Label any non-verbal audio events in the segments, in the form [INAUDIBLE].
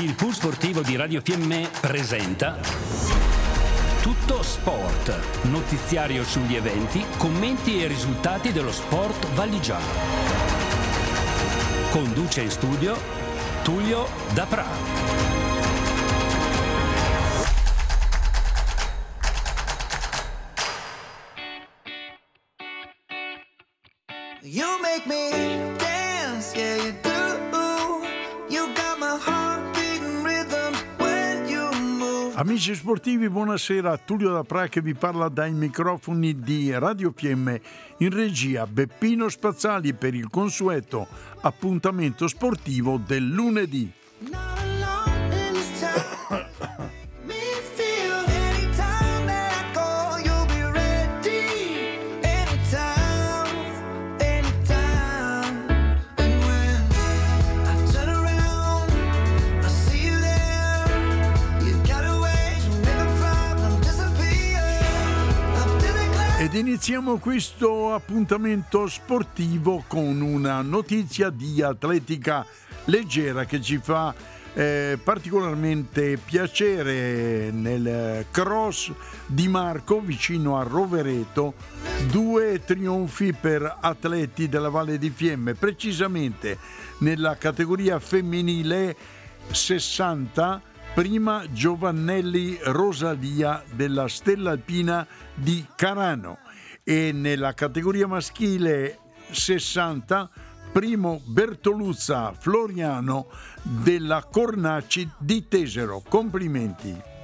Il pool sportivo di Radio Fiemme presenta Tutto Sport, notiziario sugli eventi, commenti e risultati dello sport valigiano. Conduce in studio Tullio Dapra. You make me Amici sportivi, buonasera. Tullio da Pra che vi parla dai microfoni di Radio PM in regia Beppino Spazzali per il consueto appuntamento sportivo del lunedì. Ed iniziamo questo appuntamento sportivo con una notizia di atletica leggera che ci fa eh, particolarmente piacere nel cross di Marco vicino a Rovereto. Due trionfi per atleti della Valle di Fiemme, precisamente nella categoria femminile 60 prima Giovannelli Rosalia della Stella Alpina di Carano e nella categoria maschile 60 primo Bertoluzza Floriano della Cornacci di Tesero. Complimenti.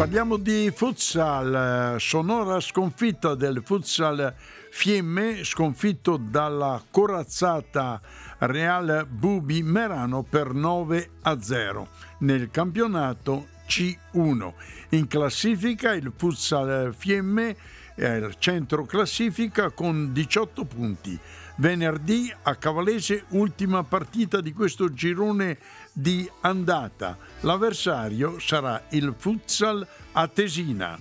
Parliamo di futsal, sonora sconfitta del futsal Fiemme, sconfitto dalla corazzata Real Bubi Merano per 9 a 0 nel campionato C1. In classifica il futsal Fiemme è al centro classifica con 18 punti. Venerdì a Cavalese ultima partita di questo girone di andata. L'avversario sarà il futsal Atesina.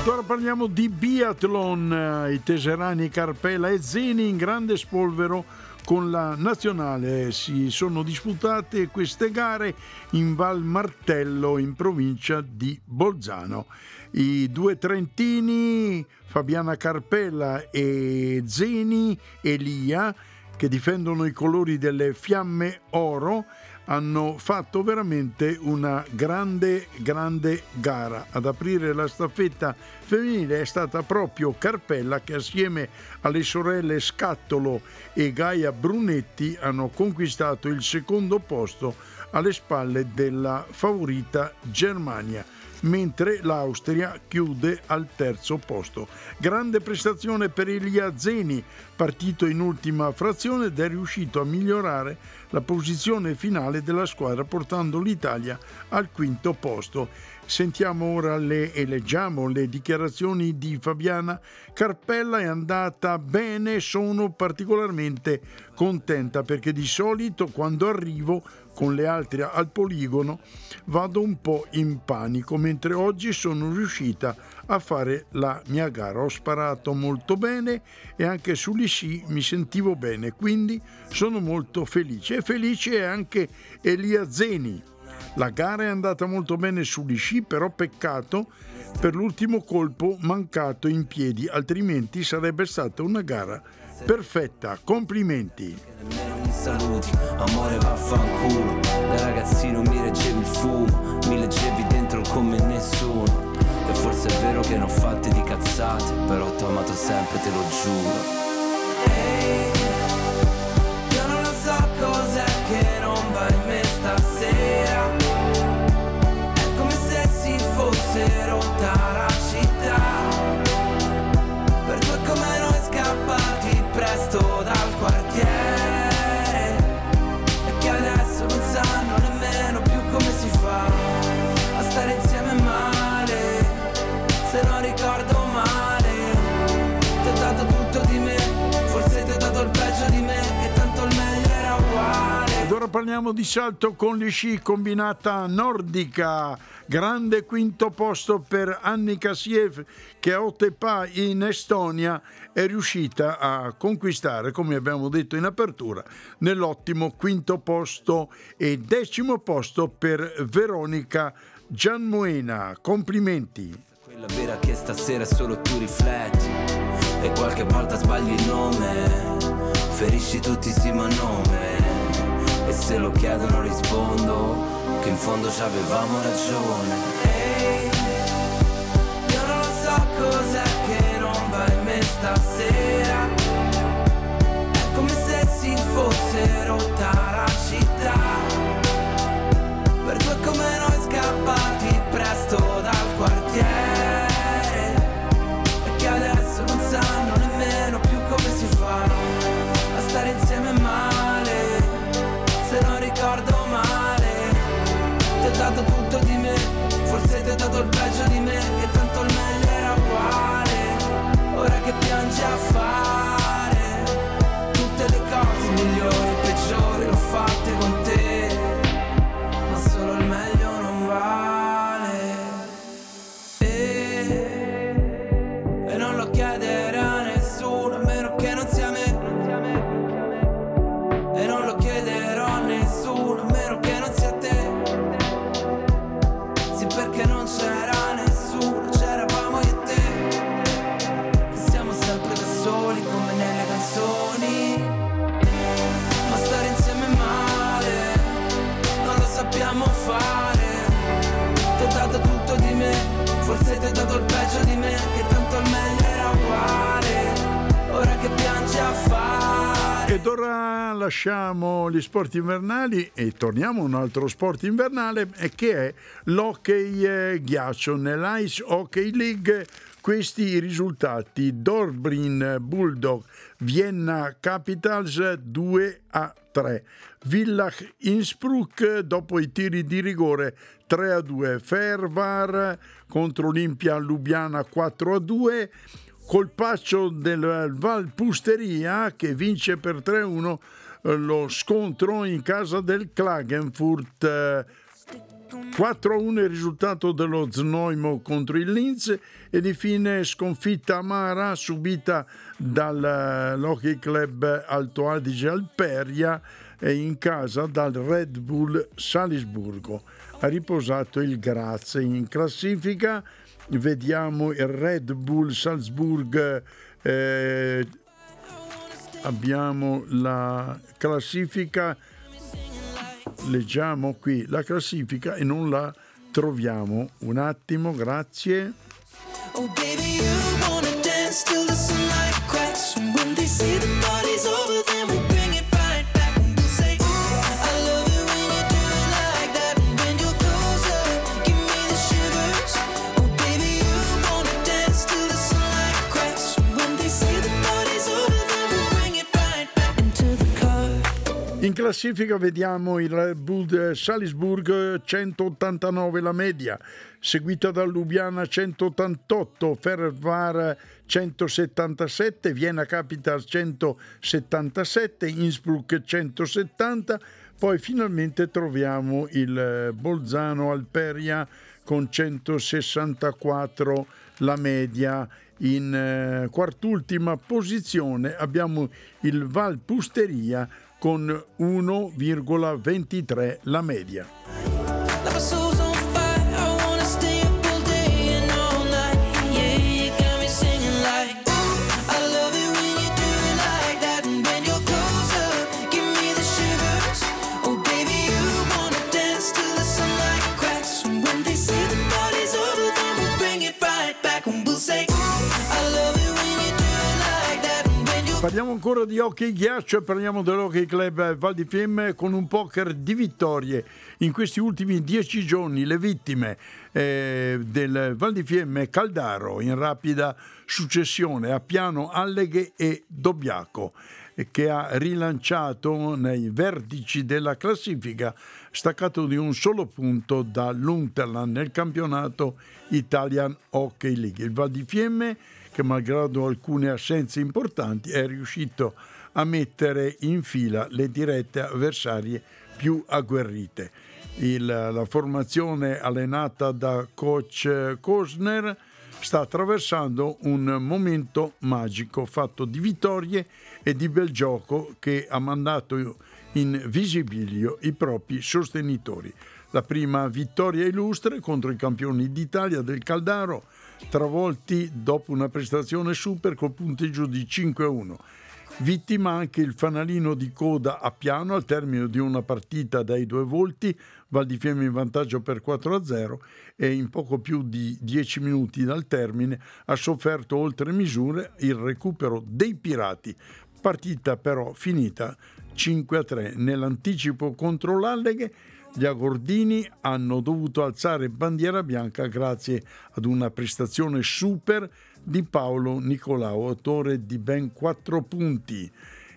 Ed ora parliamo di biathlon. I teserani Carpella e Zeni in grande spolvero con la nazionale. Si sono disputate queste gare in Val Martello in provincia di Bolzano. I due trentini, Fabiana Carpella e Zeni Elia, che difendono i colori delle fiamme oro, hanno fatto veramente una grande, grande gara. Ad aprire la staffetta femminile è stata proprio Carpella che assieme alle sorelle Scattolo e Gaia Brunetti hanno conquistato il secondo posto alle spalle della favorita Germania mentre l'Austria chiude al terzo posto. Grande prestazione per Elia Zeni, partito in ultima frazione ed è riuscito a migliorare la posizione finale della squadra portando l'Italia al quinto posto. Sentiamo ora le e leggiamo le dichiarazioni di Fabiana Carpella è andata bene, sono particolarmente contenta perché di solito quando arrivo con le altre al poligono vado un po' in panico, mentre oggi sono riuscita a fare la mia gara. Ho sparato molto bene e anche sugli sci mi sentivo bene, quindi sono molto felice. E felice è anche Elia Zeni. La gara è andata molto bene sugli sci, però peccato per l'ultimo colpo mancato in piedi, altrimenti sarebbe stata una gara perfetta. Complimenti. Saluti, amore vaffanculo Da ragazzino mi reggevi il fumo Mi leggevi dentro come nessuno E forse è vero che ne ho fatte di cazzate Però t'ho amato sempre, te lo giuro Ehi, ora parliamo di salto con gli sci combinata nordica. Grande quinto posto per Annika Siev che a Otepää in Estonia è riuscita a conquistare, come abbiamo detto in apertura, nell'ottimo quinto posto e decimo posto per Veronica Gianmuena. Complimenti. Quella vera che stasera solo tu rifletti E qualche volta sbagli il nome Ferisci tutti sì ma nome E se lo chiedono rispondo Che in fondo ci avevamo ragione. Ehi, io non lo so cos'è che non va in me stasera. È come se si fosse rotta dato tutto di me. Forse ti ho dato il peggio di me Che tanto il meglio era uguale. Ora che piangi a fare Ed ora lasciamo gli sport invernali e torniamo a un altro sport invernale eh, che è l'hockey eh, ghiaccio. Nell'Ice Hockey League questi i risultati. Dorbrin Bulldog, Vienna Capitals 2 a 3. Villach Innsbruck dopo i tiri di rigore 3 a 2. Fervar contro Olimpia Lubiana 4 a 2 colpaccio del Valpusteria che vince per 3-1 eh, lo scontro in casa del Klagenfurt. eh, 4-1 il risultato dello Znojmo contro il Linz ed infine sconfitta amara subita dall'Hockey Club Alto Adige Alperia e in casa dal Red Bull Salisburgo. Ha riposato il Graz in classifica. Vediamo il Red Bull Salzburg. eh, abbiamo la classifica leggiamo qui la classifica e non la troviamo. Un attimo, grazie. Oh baby, you wanna dance till the sunlight cracks. When they say the party's In classifica vediamo il Red Salisburg 189 la media, seguita da Lubiana 188, Fervar 177, Vienna Capital 177, Innsbruck 170, poi finalmente troviamo il Bolzano Alperia con 164 la media. In eh, quart'ultima posizione abbiamo il Valpusteria con 1,23 la media. Parliamo ancora di hockey ghiaccio e parliamo dell'Hockey Club Val di Fiemme con un poker di vittorie. In questi ultimi dieci giorni le vittime eh, del Val di Fiemme Caldaro in rapida successione a Piano, Alleghe e Dobbiaco eh, che ha rilanciato nei vertici della classifica staccato di un solo punto dall'Unterland nel campionato Italian Hockey League. Il Val di Fiemme che malgrado alcune assenze importanti è riuscito a mettere in fila le dirette avversarie più agguerrite. Il- la formazione allenata da coach Kosner sta attraversando un momento magico fatto di vittorie e di bel gioco che ha mandato in visibilio i propri sostenitori. La prima vittoria illustre contro i campioni d'Italia del Caldaro, travolti dopo una prestazione super col punteggio di 5-1. Vittima anche il fanalino di coda a piano al termine di una partita dai due volti, Val di Fiemme in vantaggio per 4-0 e in poco più di 10 minuti dal termine ha sofferto oltre misure il recupero dei pirati. Partita però finita 5-3 nell'anticipo contro l'Alleghe. Gli agordini hanno dovuto alzare bandiera bianca grazie ad una prestazione super di Paolo Nicolao, autore di ben 4 punti.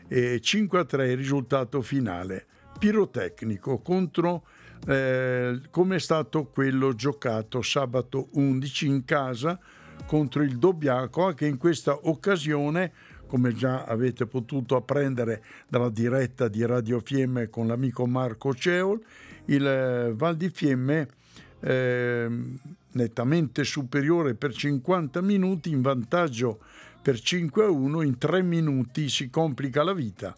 E 5-3 il risultato finale. Pirotecnico contro eh, come è stato quello giocato sabato 11 in casa contro il Dobbiaco, anche in questa occasione come già avete potuto apprendere dalla diretta di Radio Fiemme con l'amico Marco Ceol, il eh, Val di Fiemme eh, nettamente superiore per 50 minuti, in vantaggio per 5 a 1, in 3 minuti si complica la vita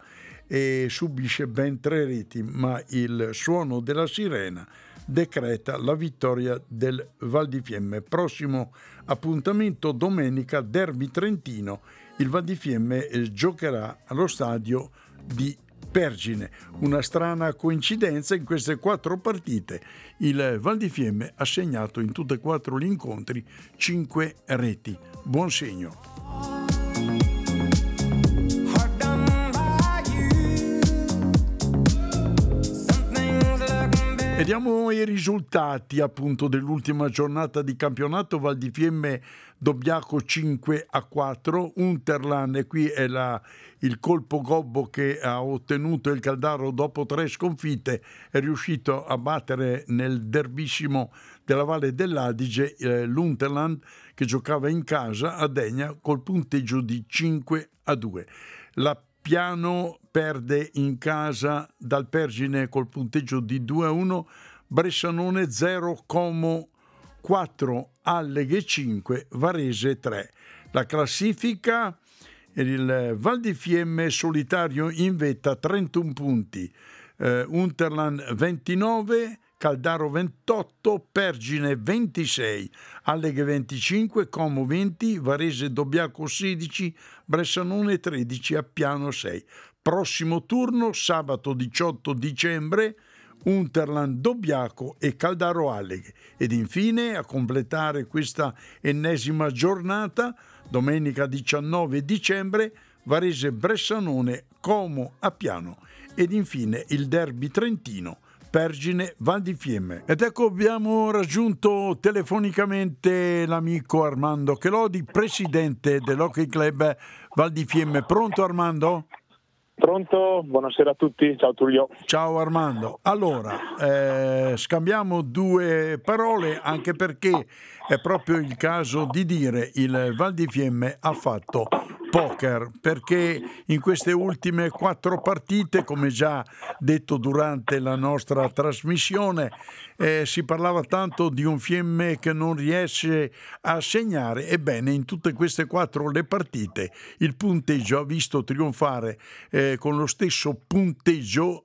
e subisce ben tre reti, ma il suono della sirena decreta la vittoria del Val di Fiemme. Prossimo appuntamento domenica Derby Trentino. Il Val di Fiemme eh, giocherà allo stadio di Pergine. Una strana coincidenza in queste quattro partite. Il Val di Fiemme ha segnato in tutti e quattro gli incontri 5 reti. Buon segno. Vediamo i risultati appunto dell'ultima giornata di campionato. Val di Fiemme Dobbiaco 5 a 4 Unterland e qui è la- il colpo gobbo che ha ottenuto il Caldaro dopo tre sconfitte è riuscito a battere nel derbissimo della Valle dell'Adige eh, l'Unterland che giocava in casa a Degna col punteggio di 5 a 2 la Piano perde in casa dal Pergine col punteggio di 2 a 1, Bressanone 0, Como 4, Alleghe 5, Varese 3. La classifica il Val di Fiemme solitario in vetta 31 punti, eh, Unterland 29, Caldaro 28, Pergine 26, Alleghe 25, Como 20, Varese Dobbiaco 16, Bressanone 13, Appiano 6. Prossimo turno sabato 18 dicembre Unterland Dobbiaco e Caldaro Alleghe ed infine a completare questa ennesima giornata domenica 19 dicembre Varese Bressanone Como Appiano ed infine il derby trentino Pergine Val di Fiemme. Ed ecco abbiamo raggiunto telefonicamente l'amico Armando Chelodi, presidente dell'Hockey Club Val di Fiemme. Pronto Armando? Pronto? Buonasera a tutti, ciao Tullio. Ciao Armando. Allora, eh, scambiamo due parole anche perché è proprio il caso di dire il Val di Fiemme ha fatto poker perché in queste ultime quattro partite, come già detto durante la nostra trasmissione, eh, si parlava tanto di un Fiemme che non riesce a segnare. Ebbene, in tutte queste quattro le partite il punteggio ha visto trionfare eh, con lo stesso punteggio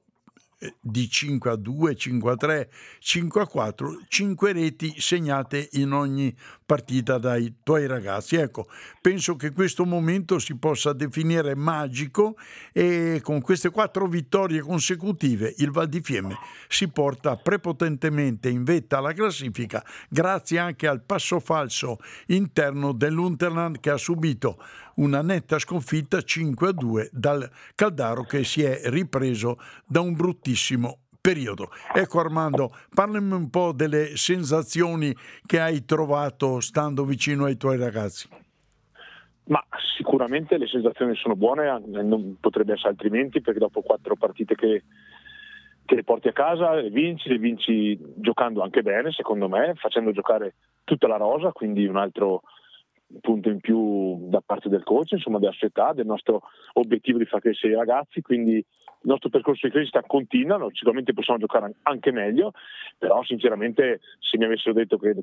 di 5 a 2, 5 a 3, 5 a 4, 5 reti segnate in ogni partita dai tuoi ragazzi. Ecco, penso che questo momento si possa definire magico e con queste quattro vittorie consecutive il Val di Fiemme si porta prepotentemente in vetta alla classifica grazie anche al passo falso interno dell'Unterland che ha subito una netta sconfitta 5 a 2 dal Caldaro che si è ripreso da un bruttissimo periodo. Ecco Armando, parlami un po' delle sensazioni che hai trovato stando vicino ai tuoi ragazzi. Ma sicuramente le sensazioni sono buone, eh, non potrebbe essere altrimenti perché dopo quattro partite che, che le porti a casa le vinci, le vinci giocando anche bene secondo me, facendo giocare tutta la rosa, quindi un altro un punto in più da parte del coach, insomma della società, del nostro obiettivo di far crescere i ragazzi, quindi il nostro percorso di crescita continua, sicuramente possiamo giocare anche meglio, però sinceramente se mi avessero detto che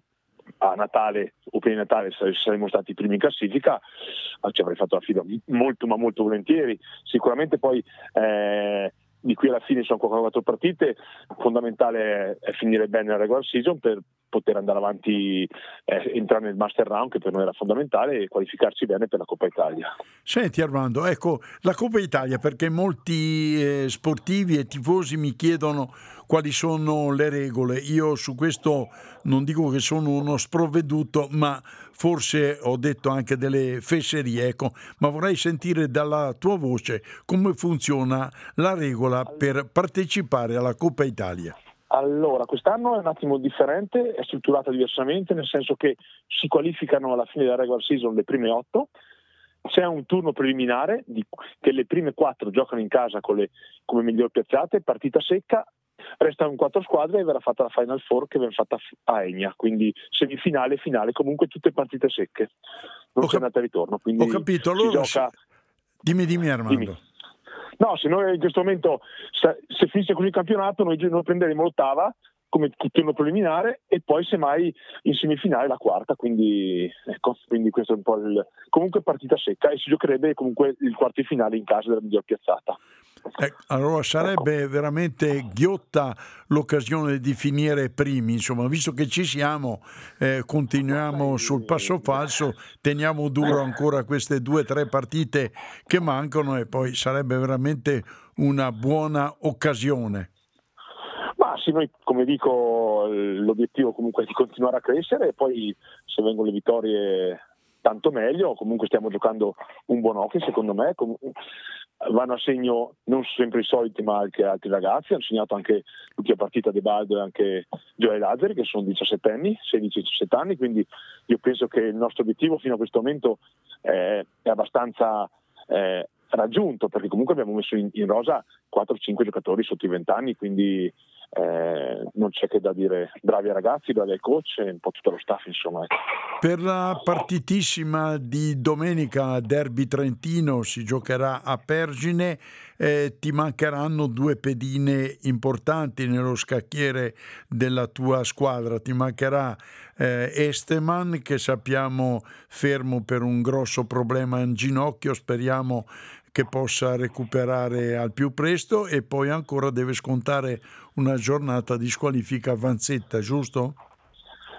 a Natale o prima di Natale saremmo stati i primi in classifica, ci avrei fatto la fila molto ma molto volentieri. Sicuramente poi eh, di qui alla fine sono ancora quattro partite, fondamentale è finire bene la regular season per poter andare avanti, eh, entrare nel master round che per noi era fondamentale e qualificarci bene per la Coppa Italia. Senti Armando, ecco la Coppa Italia perché molti eh, sportivi e tifosi mi chiedono quali sono le regole. Io su questo non dico che sono uno sprovveduto, ma forse ho detto anche delle fesserie, ecco, ma vorrei sentire dalla tua voce come funziona la regola per partecipare alla Coppa Italia. Allora, quest'anno è un attimo differente, è strutturata diversamente, nel senso che si qualificano alla fine della regular season le prime otto, c'è un turno preliminare di, che le prime quattro giocano in casa con le, come miglior piazzate, partita secca, restano quattro squadre e verrà fatta la Final Four che viene fatta a Egna, quindi semifinale e finale, comunque tutte partite secche, non ho c'è andata e ritorno. Ho capito, allora gioca... dimmi, dimmi Armando. Dimmi. No, se noi in questo momento, se, se finisce così il campionato, noi, noi prenderemo l'ottava come turno preliminare e poi semmai in semifinale la quarta, quindi, ecco, quindi questo è un po' il... comunque partita secca e si giocherebbe comunque il quarto finale in casa della miglior piazzata. Eh, allora sarebbe veramente ghiotta l'occasione di finire primi, insomma, visto che ci siamo, eh, continuiamo sul passo falso, teniamo duro ancora queste due o tre partite che mancano e poi sarebbe veramente una buona occasione. Ma sì, noi come dico l'obiettivo comunque è di continuare a crescere e poi se vengono le vittorie tanto meglio, comunque stiamo giocando un buon hockey secondo me, vanno a segno non sempre i soliti ma anche altri ragazzi, hanno segnato anche l'ultima partita De Baldo e anche Gioele Lazzari che sono 17 anni, 16-17 anni, quindi io penso che il nostro obiettivo fino a questo momento è, è abbastanza eh, raggiunto perché comunque abbiamo messo in rosa 4-5 giocatori sotto i 20 anni, quindi eh, non c'è che da dire bravi ragazzi, bravi al coach e un po' tutto lo staff insomma. Ecco. Per la partitissima di domenica Derby Trentino si giocherà a Pergine, eh, ti mancheranno due pedine importanti nello scacchiere della tua squadra, ti mancherà eh, Esteman che sappiamo fermo per un grosso problema in ginocchio, speriamo che possa recuperare al più presto e poi ancora deve scontare una giornata di squalifica avanzetta, giusto?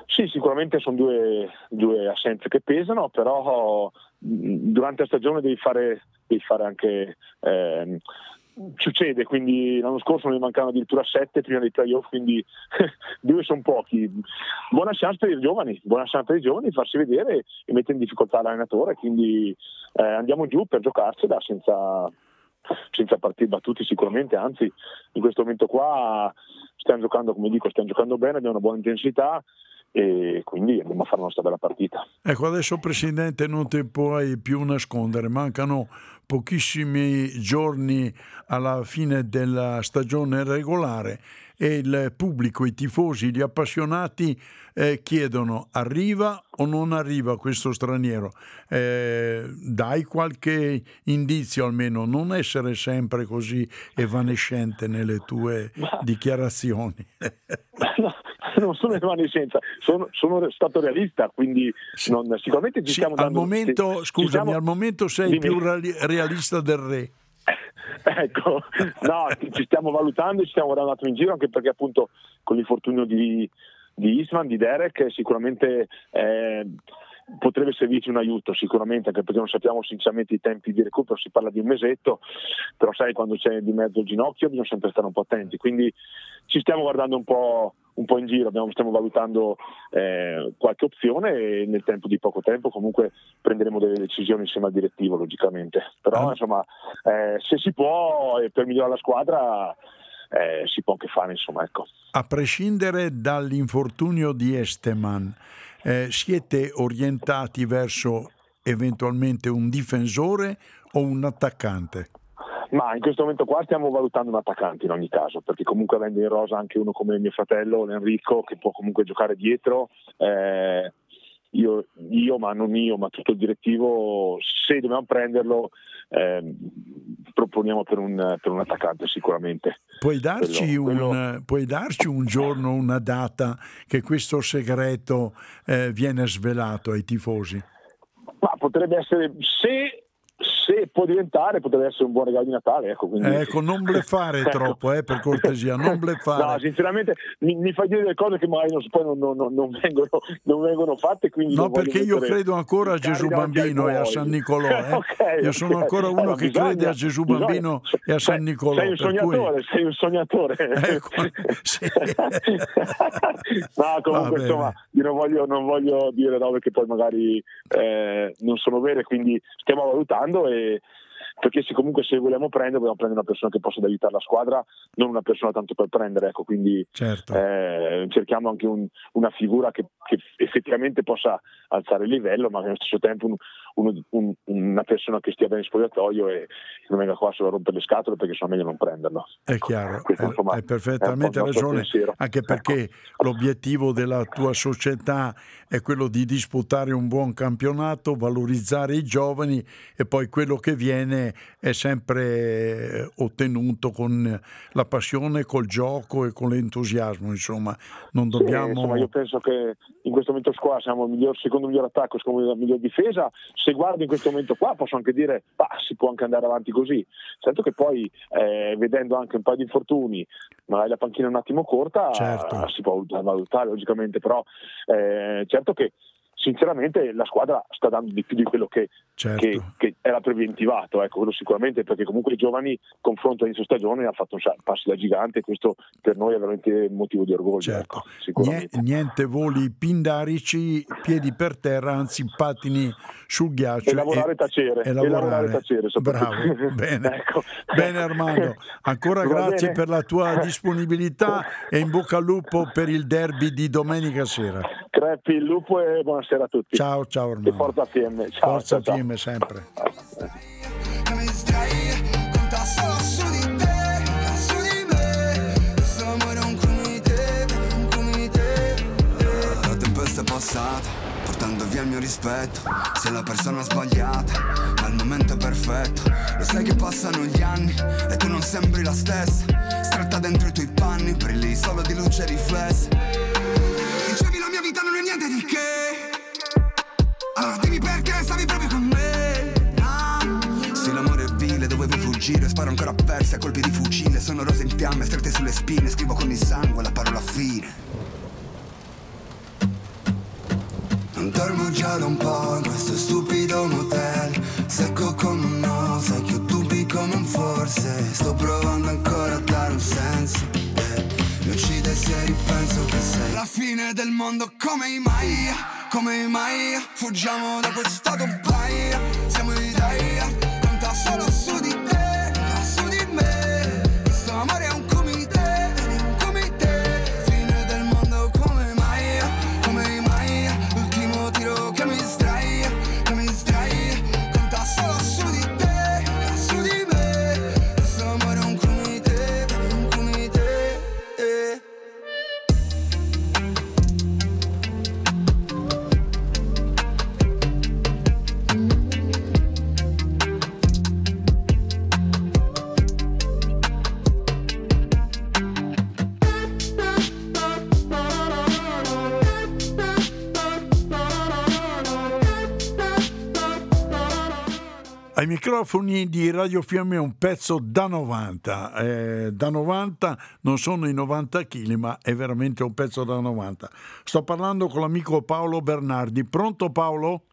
Sì, sicuramente sono due, due assenze che pesano, però durante la stagione devi fare, devi fare anche eh, succede, quindi l'anno scorso ne mancavano addirittura sette prima dei playoff, quindi [LAUGHS] due sono pochi. Buona chance per i giovani, buona chance per i giovani, farsi vedere e mettere in difficoltà l'allenatore, quindi eh, andiamo giù per giocarsela senza, senza partire battuti sicuramente, anzi in questo momento qua stiamo giocando, come dico, stiamo giocando bene, abbiamo una buona intensità, e quindi andiamo a fare la nostra bella partita. Ecco, adesso Presidente non ti puoi più nascondere, mancano pochissimi giorni alla fine della stagione regolare e il pubblico, i tifosi, gli appassionati eh, chiedono arriva o non arriva questo straniero. Eh, dai qualche indizio almeno, non essere sempre così evanescente nelle tue Ma... dichiarazioni. [LAUGHS] no non sono evanescenza, sono, sono stato realista, quindi non, sicuramente ci sì, stiamo al dando... Momento, scusami, stiamo, al momento sei dimmi. più realista del re. [LAUGHS] ecco, no, ci stiamo valutando, ci stiamo guardando un attimo in giro, anche perché appunto con l'infortunio di, di Isman, di Derek, sicuramente... Eh, potrebbe servirci un aiuto sicuramente anche perché non sappiamo sinceramente i tempi di recupero, si parla di un mesetto, però sai quando c'è di mezzo il ginocchio bisogna sempre stare un po' attenti, quindi ci stiamo guardando un po', un po in giro, abbiamo, stiamo valutando eh, qualche opzione e nel tempo di poco tempo comunque prenderemo delle decisioni insieme al direttivo logicamente, però ah. insomma eh, se si può per migliorare la squadra eh, si può anche fare insomma ecco. A prescindere dall'infortunio di Esteman, eh, siete orientati verso eventualmente un difensore o un attaccante? Ma in questo momento qua stiamo valutando un attaccante in ogni caso, perché comunque avendo in rosa anche uno come mio fratello Enrico che può comunque giocare dietro, eh, io, io, ma non io, ma tutto il direttivo, se dobbiamo prenderlo, eh, proponiamo per un, per un, attaccante sicuramente. Puoi darci, quello, un, quello... puoi darci, un, giorno, una data che questo segreto eh, viene svelato ai tifosi? Ma potrebbe essere, se se può diventare, potrebbe essere un buon regalo di Natale. Ecco, quindi... ecco non bleffare [LAUGHS] ecco. troppo, eh, per cortesia, non bleffare. [LAUGHS] No, sinceramente mi, mi fai dire delle cose che magari non, poi non, non, non, vengono, non vengono, fatte. no, perché io credo ancora a Gesù Bambino e a San Nicolò. Eh. [LAUGHS] okay, io sono ancora uno che bisogna, crede a Gesù Bambino bisogna. e a San Nicolò. Sei un sognatore, cui... sei un sognatore. Ecco, sì. no, comunque, insomma, io non voglio, non voglio dire robe che poi magari eh, non sono vere, quindi stiamo valutando e perché se comunque se vogliamo prendere dobbiamo prendere una persona che possa aiutare la squadra non una persona tanto per prendere ecco quindi certo. eh, cerchiamo anche un, una figura che, che, effettivamente possa alzare il livello ma allo stesso tempo un, un, un, una persona che stia bene in spogliatoio e non venga qua solo a rompere le scatole perché sono meglio non prenderlo. È ecco, chiaro Questo, insomma, hai perfettamente ragione anche perché ecco. l'obiettivo della tua società è quello di disputare un buon campionato valorizzare i giovani e poi quello che viene è sempre ottenuto con la passione, col gioco e con l'entusiasmo, insomma, non dobbiamo... Sì, insomma, io penso che in questo momento qua siamo il miglior, secondo miglior attacco, secondo la miglior difesa, se guardo in questo momento qua posso anche dire, bah, si può anche andare avanti così, certo che poi eh, vedendo anche un paio di infortuni, magari la panchina un attimo corta, certo. si può valutare logicamente, però eh, certo che sinceramente la squadra sta dando di più di quello che, certo. che, che era preventivato, ecco, quello sicuramente perché comunque i giovani confronto all'inizio stagione hanno fatto un passi da gigante questo per noi è veramente motivo di orgoglio. Certo. Ecco, niente voli pindarici, piedi per terra, anzi pattini sul ghiaccio. E lavorare e, tacere. E lavorare, e lavorare tacere Bravo, bene. [LAUGHS] ecco. bene Armando, ancora [LAUGHS] Va grazie bene. per la tua [LAUGHS] disponibilità e in bocca al lupo per il derby di domenica sera. Crepi il lupo e buonasera a tutti. Ciao, ciao Armando. E forza PM. Ciao, forza ciao, PM sempre. passata portando via il mio rispetto sei la persona sbagliata ma il momento è perfetto lo sai che passano gli anni e tu non sembri la stessa stretta dentro i tuoi panni brilli solo di luce riflessa Allora dimmi perché stavi proprio con me. Se l'amore è vile dovevo fuggire. Sparo ancora persi a colpi di fucile. Sono rose in fiamme strette sulle spine. Scrivo con il sangue la parola fine. Non dormo già da un po' in questo stupido motel. Secco come un no, secchio tubi come un forse. Sto provando ancora a dare un senso. Mi uccide se ripenso che sei La fine del mondo come mai, come mai Fuggiamo da questo stato paia? Siamo i dai, Ai microfoni di Radio Fiamme un pezzo da 90. Eh, da 90 non sono i 90 kg, ma è veramente un pezzo da 90. Sto parlando con l'amico Paolo Bernardi. Pronto Paolo?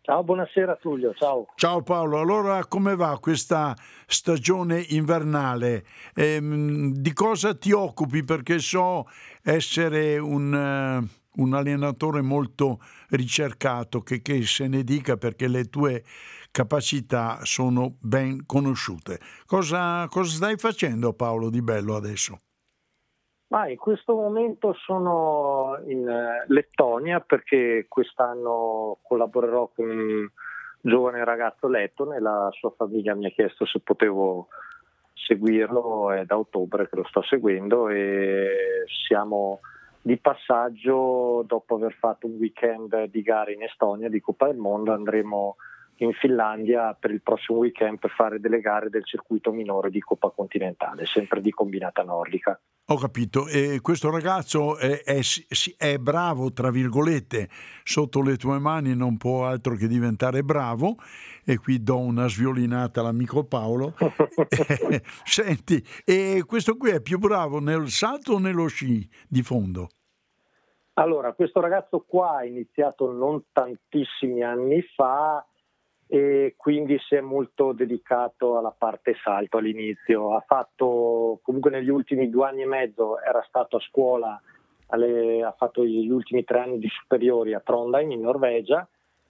Ciao, buonasera Tullio, ciao. Ciao Paolo, allora come va questa stagione invernale? Eh, di cosa ti occupi? Perché so essere un, uh, un allenatore molto ricercato, che, che se ne dica perché le tue capacità sono ben conosciute. Cosa, cosa stai facendo Paolo Di Bello adesso? Ma in questo momento sono in eh, Lettonia perché quest'anno collaborerò con un giovane ragazzo lettone, la sua famiglia mi ha chiesto se potevo seguirlo, è da ottobre che lo sto seguendo e siamo di passaggio dopo aver fatto un weekend di gare in Estonia di Coppa del Mondo andremo in Finlandia per il prossimo weekend per fare delle gare del circuito minore di Coppa Continentale, sempre di combinata nordica. Ho capito, e questo ragazzo è, è- è bravo, tra virgolette, sotto le tue mani non può altro che diventare bravo e qui do una sviolinata all'amico Paolo. [LAUGHS] [LAUGHS] Senti, e questo qui è più bravo nel salto o nello sci di fondo? Allora, questo ragazzo qua ha iniziato non tantissimi anni fa e quindi si è molto dedicato alla parte salto all'inizio. Ha fatto comunque negli ultimi due anni e mezzo era stato a scuola, alle- ha fatto gli ultimi tre anni di superiori a Trondheim in Norvegia,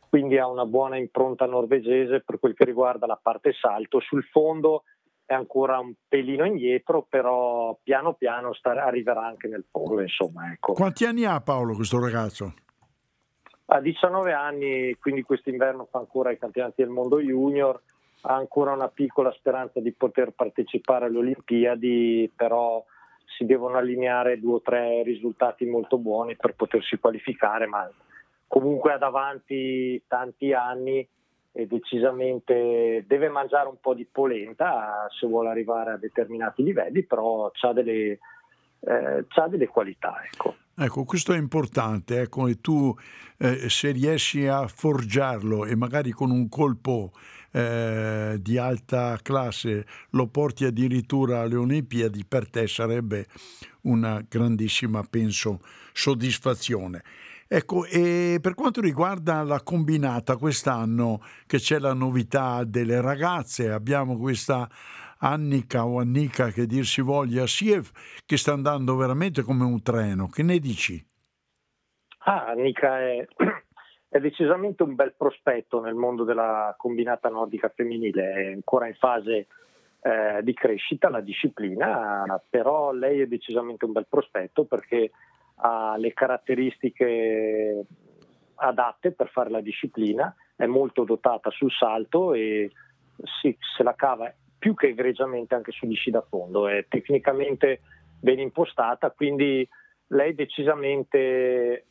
quindi ha una buona impronta norvegese per quel che riguarda la parte salto. Sul fondo è ancora un pelino indietro, però piano piano sta- arriverà anche nel polo, insomma, ecco. Quanti anni ha Paolo questo ragazzo? Ha 19 anni, quindi quest'inverno fa ancora i campionati del mondo junior, ha ancora una piccola speranza di poter partecipare alle Olimpiadi, però si devono allineare due o tre risultati molto buoni per potersi qualificare, ma comunque ha davanti tanti anni e decisamente deve mangiare un po' di polenta se vuole arrivare a determinati livelli, però ha delle, eh, delle qualità. Ecco. Ecco, questo è importante, ecco, e tu eh, se riesci a forgiarlo e magari con un colpo eh, di alta classe lo porti addirittura alle Olimpiadi, per te sarebbe una grandissima, penso, soddisfazione. Ecco, e per quanto riguarda la combinata, quest'anno che c'è la novità delle ragazze, abbiamo questa Annika o Annika che dir si voglia, Siev, che sta andando veramente come un treno. Che ne dici? Ah, Annika è, [CLEARS THROAT] è decisamente un bel prospetto nel mondo della combinata nordica femminile, è ancora in fase eh, di crescita la disciplina, però lei è decisamente un bel prospetto perché ha le caratteristiche adatte per fare la disciplina, è molto dotata sul salto e si, se la cava più che egregiamente anche sugli sci da fondo, è tecnicamente ben impostata, quindi lei decisamente, eh,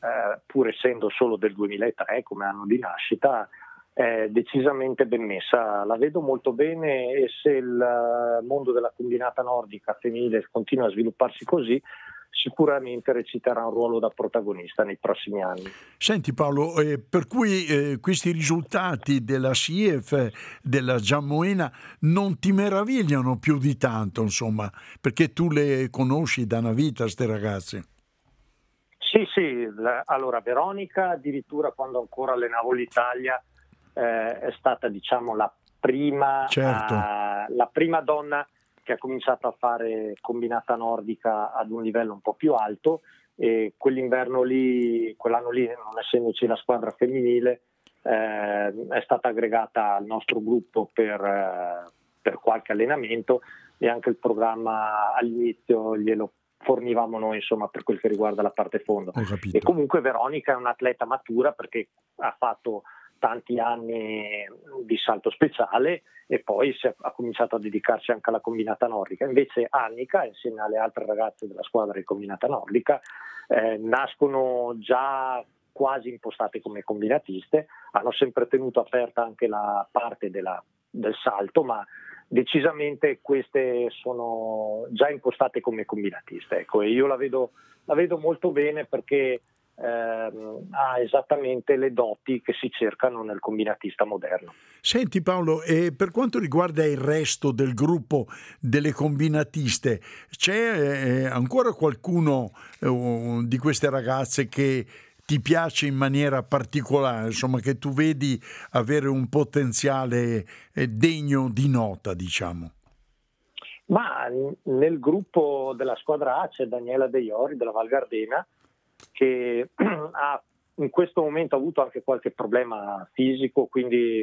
pur essendo solo del 2003 come anno di nascita, è decisamente ben messa. La vedo molto bene e se il mondo della combinata nordica femminile continua a svilupparsi così, sicuramente reciterà un ruolo da protagonista nei prossimi anni. Senti Paolo, eh, per cui eh, questi risultati della CIEF, della Giammoena, non ti meravigliano più di tanto, insomma, perché tu le conosci da una vita, queste ragazze. Sì, sì, la- allora Veronica addirittura quando ancora allenavo l'Italia eh, è stata diciamo la prima, Certo. ah, la prima donna che ha cominciato a fare combinata nordica ad un livello un po' più alto e quell'inverno lì, quell'anno lì, non essendoci la squadra femminile, eh, è stata aggregata al nostro gruppo per, eh, per qualche allenamento e anche il programma all'inizio glielo fornivamo noi insomma per quel che riguarda la parte fondo. E comunque Veronica è un'atleta matura perché ha fatto tanti anni di salto speciale e poi si è- ha cominciato a dedicarsi anche alla combinata nordica. Invece Annika, insieme alle altre ragazze della squadra di combinata nordica, eh, nascono già quasi impostate come combinatiste, hanno sempre tenuto aperta anche la parte della- del salto, ma decisamente queste sono già impostate come combinatiste. Ecco, e io la vedo, la vedo molto bene perché ehm, ha esattamente le doti che si cercano nel combinatista moderno. Senti Paolo, e per quanto riguarda il resto del gruppo delle combinatiste, c'è eh, ancora qualcuno eh, di queste ragazze che ti piace in maniera particolare, insomma, che tu vedi avere un potenziale eh, degno di nota, diciamo? Ma nel gruppo della squadra A c'è Daniela De Iori della Val Gardena che [CLEARS THROAT] ha in questo momento avuto anche qualche problema fisico, quindi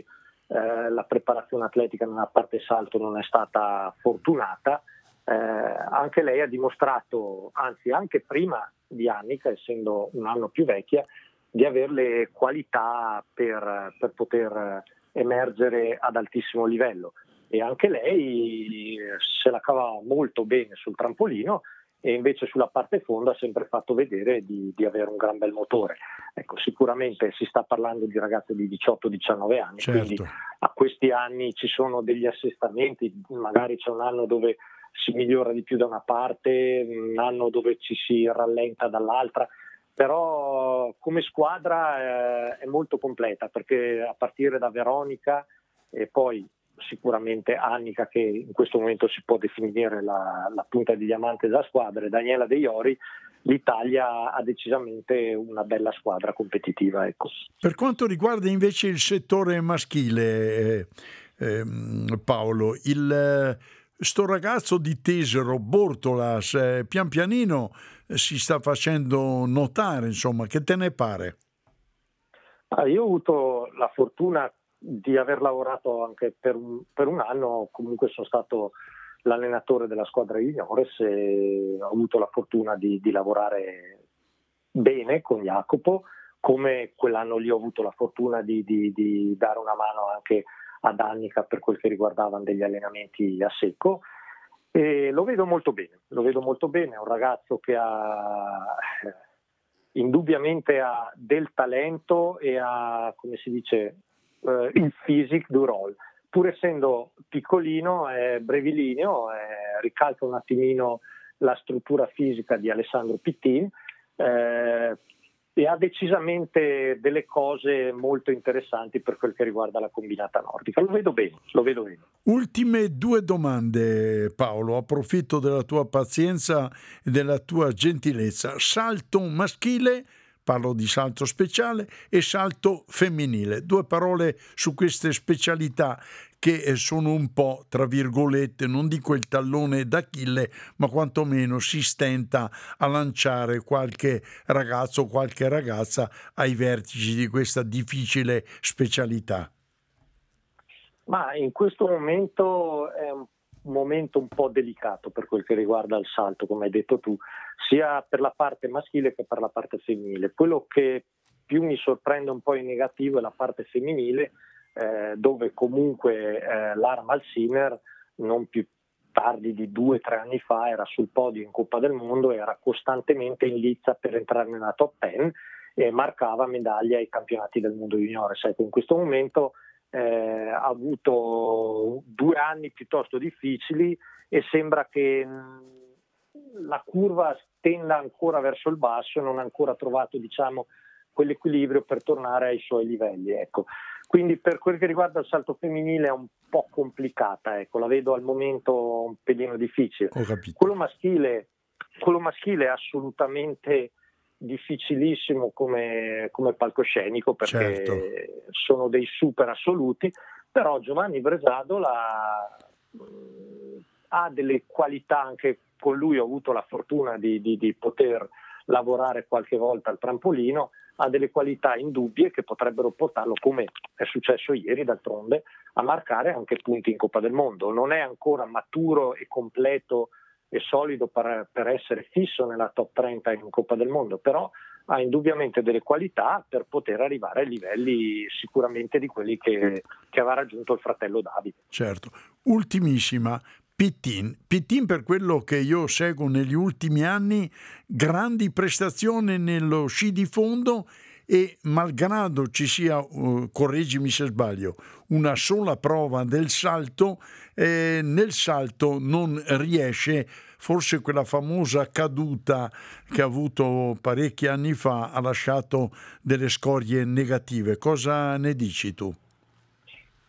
eh, la preparazione atletica nella parte salto non è stata fortunata. Eh, anche lei ha dimostrato, anzi anche prima di Annika, essendo un anno più vecchia, di avere le qualità per, per poter emergere ad altissimo livello. E anche lei se la cava molto bene sul trampolino e invece sulla parte fondo ha sempre fatto vedere di, di avere un gran bel motore. Ecco, sicuramente si sta parlando di ragazze di 18-19 anni, quindi Certo. a questi anni ci sono degli assestamenti, magari c'è un anno dove si migliora di più da una parte, un anno dove ci si rallenta dall'altra, però come squadra eh, è molto completa perché a partire da Veronica e poi sicuramente Annika che in questo momento si può definire la, la punta di diamante della squadra e Daniela De Iori, l'Italia ha decisamente una bella squadra competitiva. Ecco. Per quanto riguarda invece il settore maschile, eh, ehm, Paolo, il, sto ragazzo di Tesero, Bortolas, eh, pian pianino si sta facendo notare, insomma, che te ne pare? Ah, io ho avuto la fortuna di aver lavorato anche per un, per un anno, comunque sono stato l'allenatore della squadra juniores e ho avuto la fortuna di, di lavorare bene con Jacopo, come quell'anno lì ho avuto la fortuna di, di- di dare una mano anche ad Annika per quel che riguardavano degli allenamenti a secco. E lo vedo molto bene, lo vedo molto bene, è un ragazzo che ha indubbiamente ha del talento e ha, come si dice, eh, il physique du role. Pur essendo piccolino, è brevilineo, è- ricalca un attimino la struttura fisica di Alessandro Pittin eh, e ha decisamente delle cose molto interessanti per quel che riguarda la combinata nordica. Lo vedo bene, lo vedo bene. Ultime due domande, Paolo. Approfitto della tua pazienza e della tua gentilezza. Salto maschile, parlo di salto speciale, e salto femminile. Due parole su queste specialità che eh, sono un po', tra virgolette, non dico il tallone d'Achille, ma quantomeno si stenta a lanciare qualche ragazzo o qualche ragazza ai vertici di questa difficile specialità. Ma in questo momento è un momento un po' delicato per quel che riguarda il salto, come hai detto tu, sia per la parte maschile che per la parte femminile. Quello che più mi sorprende un po' in negativo è la parte femminile, eh, dove comunque eh, Lara Malsiner non più tardi di due o tre anni fa era sul podio in Coppa del Mondo, era costantemente in lizza per entrare nella top 10 e marcava medaglia ai campionati del mondo juniores. Ecco, in questo momento eh, ha avuto due anni piuttosto difficili e sembra che mh, la curva tenda ancora verso il basso e non ha ancora trovato diciamo, quell'equilibrio per tornare ai suoi livelli. Ecco. Quindi per quel che riguarda il salto femminile è un po' complicata, ecco. la vedo al momento un pelino difficile. Quello maschile, quello maschile è assolutamente difficilissimo come, come palcoscenico perché Certo. sono dei super assoluti, però Giovanni Bresado la- mh, ha delle qualità anche con lui ho avuto la fortuna di, di- di poter lavorare qualche volta al trampolino, ha delle qualità indubbie che potrebbero portarlo, come è successo ieri d'altronde, a marcare anche punti in Coppa del Mondo. Non è ancora maturo e completo e solido per, per essere fisso nella top 30 in Coppa del Mondo, però ha indubbiamente delle qualità per poter arrivare ai livelli sicuramente di quelli che, che aveva raggiunto il fratello Davide. Certo. Ultimissima, Pittin. Pittin per quello che io seguo negli ultimi anni, grandi prestazioni nello sci di fondo e malgrado ci sia, eh, correggimi se sbaglio, una sola prova del salto, eh, nel salto non riesce, forse quella famosa caduta che ha avuto parecchi anni fa ha lasciato delle scorie negative. Cosa ne dici tu?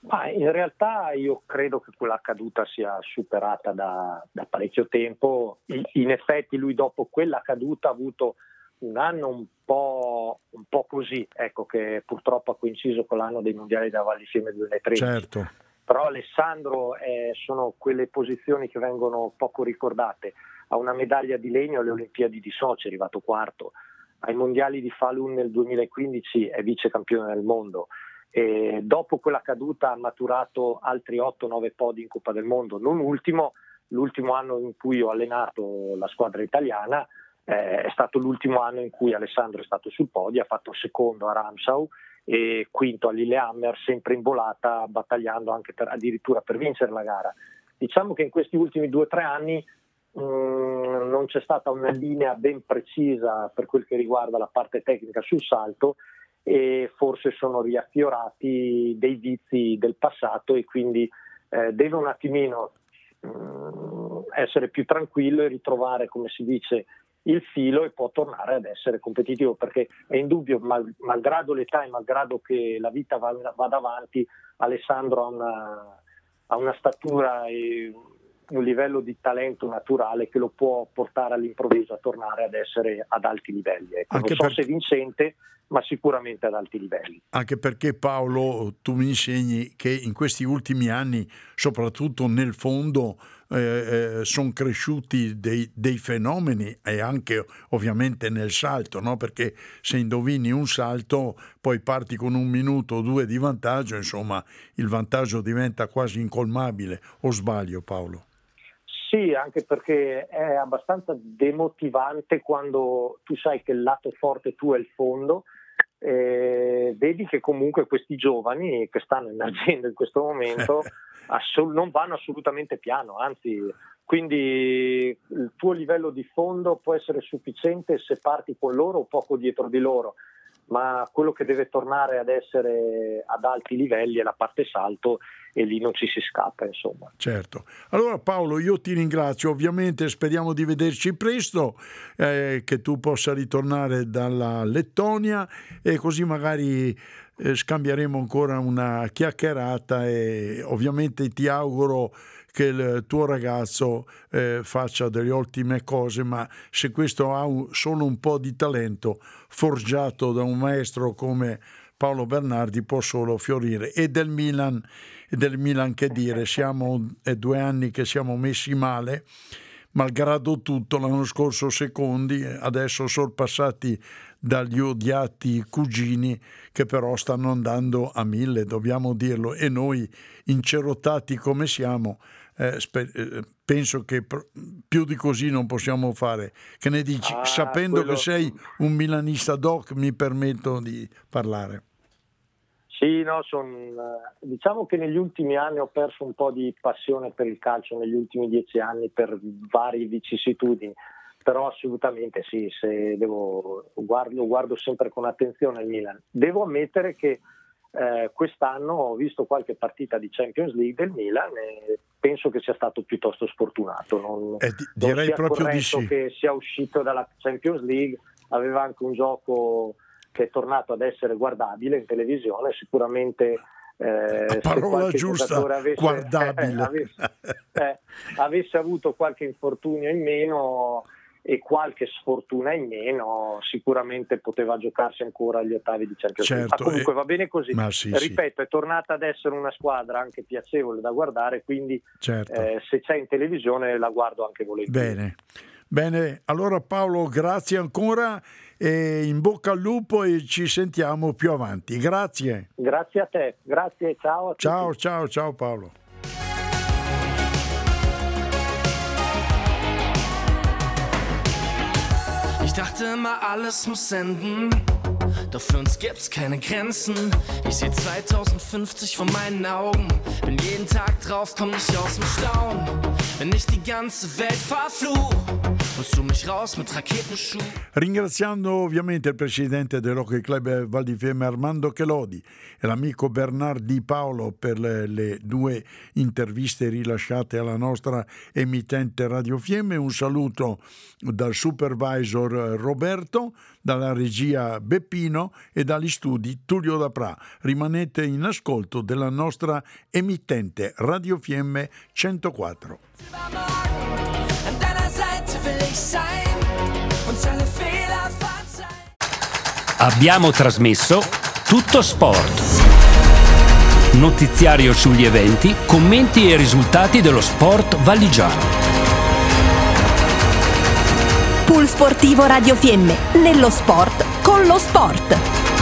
Ma in realtà io credo che quella caduta sia superata da, da parecchio tempo. In, in effetti lui dopo quella caduta ha avuto un anno un po', un po' così, ecco, che purtroppo ha coinciso con l'anno dei mondiali della Val di Fiemme 2013. Certo. Però Alessandro eh, sono quelle posizioni che vengono poco ricordate. Ha una medaglia di legno alle Olimpiadi di Sochi, è arrivato quarto. Ai mondiali di Falun nel 2015 è vice campione del mondo. E dopo quella caduta ha maturato altri 8-9 podi in Coppa del Mondo, non ultimo, l'ultimo anno in cui ho allenato la squadra italiana eh, è stato l'ultimo anno in cui Alessandro è stato sul podio, ha fatto secondo a Ramsau e quinto a Lillehammer, sempre in volata, battagliando anche per, addirittura per vincere la gara. Diciamo che in questi ultimi due o tre anni mh, non c'è stata una linea ben precisa per quel che riguarda la parte tecnica sul salto e forse sono riaffiorati dei vizi del passato e quindi eh, deve un attimino mh, essere più tranquillo e ritrovare, come si dice, il filo e può tornare ad essere competitivo perché è indubbio, mal, malgrado l'età e malgrado che la vita vada, vada avanti, Alessandro ha una, ha una statura e un livello di talento naturale che lo può portare all'improvviso a tornare ad essere ad alti livelli. Ecco, non so perché- se vincente, ma sicuramente ad alti livelli. Anche perché Paolo, tu mi insegni che in questi ultimi anni, soprattutto nel fondo, sono cresciuti dei, dei fenomeni e anche ovviamente nel salto, no? perché se indovini un salto poi parti con un minuto o due di vantaggio, insomma il vantaggio diventa quasi incolmabile. O sbaglio Paolo? Sì, anche perché è abbastanza demotivante quando tu sai che il lato forte tuo è il fondo. Eh, vedi che comunque questi giovani che stanno emergendo in questo momento [LAUGHS] assol- non vanno assolutamente piano, anzi, quindi il tuo livello di fondo può essere sufficiente se parti con loro o poco dietro di loro, ma quello che deve tornare ad essere ad alti livelli è la parte salto e lì non ci si scappa, insomma. Certo. Allora Paolo, io ti ringrazio, ovviamente speriamo di vederci presto, eh, che tu possa ritornare dalla Lettonia e così magari eh, scambieremo ancora una chiacchierata e ovviamente ti auguro che il tuo ragazzo eh, faccia delle ottime cose, ma se questo ha un- solo un po' di talento forgiato da un maestro come Paolo Bernardi può solo fiorire. E del Milan, del Milan che dire, siamo è due anni che siamo messi male, malgrado tutto, l'anno scorso secondi, adesso sorpassati dagli odiati cugini che però stanno andando a mille, dobbiamo dirlo, e noi incerottati come siamo, eh, spe- eh, penso che pr- più di così non possiamo fare. Che ne dici? Ah, Sapendo quello- che sei un milanista doc, mi permetto di parlare. Sì, no, son, eh, diciamo che negli ultimi anni ho perso un po' di passione per il calcio, negli ultimi dieci anni per varie vicissitudini, però assolutamente sì, se devo, guardo, guardo sempre con attenzione il Milan. Devo ammettere che eh, quest'anno ho visto qualche partita di Champions League del Milan e penso che sia stato piuttosto sfortunato. Non, Eh, di- non direi sia proprio di sì. che sia uscito dalla Champions League, aveva anche un gioco che è tornato ad essere guardabile in televisione, sicuramente eh, La parola giusta, avesse, guardabile. [LAUGHS] avesse, eh, avesse avuto qualche infortunio in meno e qualche sfortuna in meno, sicuramente poteva giocarsi ancora agli ottavi di Champions League. Certo, Ma comunque e- va bene così. sì, sì. Ripeto, è tornata ad essere una squadra anche piacevole da guardare, quindi Certo. eh, se c'è in televisione la guardo anche volentieri. Bene. Bene, allora Paolo, grazie ancora e in bocca al lupo e ci sentiamo più avanti. Grazie. Grazie a te, grazie, ciao a tutti. Ciao, ciao, ciao Paolo. Ich dachte immer, alles muss enden. Doch für uns gibt's keine Grenzen. Ich seh 2050 vor meinen Augen. Bin jeden Tag drauf, komm nicht aus dem Staunen. Wenn ich die ganze Welt verfluch, holst du mich raus mit Raketenschuh. Ringraziando ovviamente il presidente dell'Hockey Club Val di Fiemme Armando Chelodi e l'amico Bernard Di Paolo per le, le due interviste rilasciate alla nostra emittente Radio Fiemme, un saluto dal supervisor Roberto, dalla regia Beppino e dagli studi Tullio Dapra. Rimanete in ascolto della nostra emittente Radio Fiemme 104. An deiner Seite will ich sein, uns alle Fehler verzeihen. Abbiamo trasmesso Tutto Sport. Notiziario sugli eventi, commenti e risultati dello sport valigiano. Pool Sportivo Radio Fiemme, nello sport con lo sport.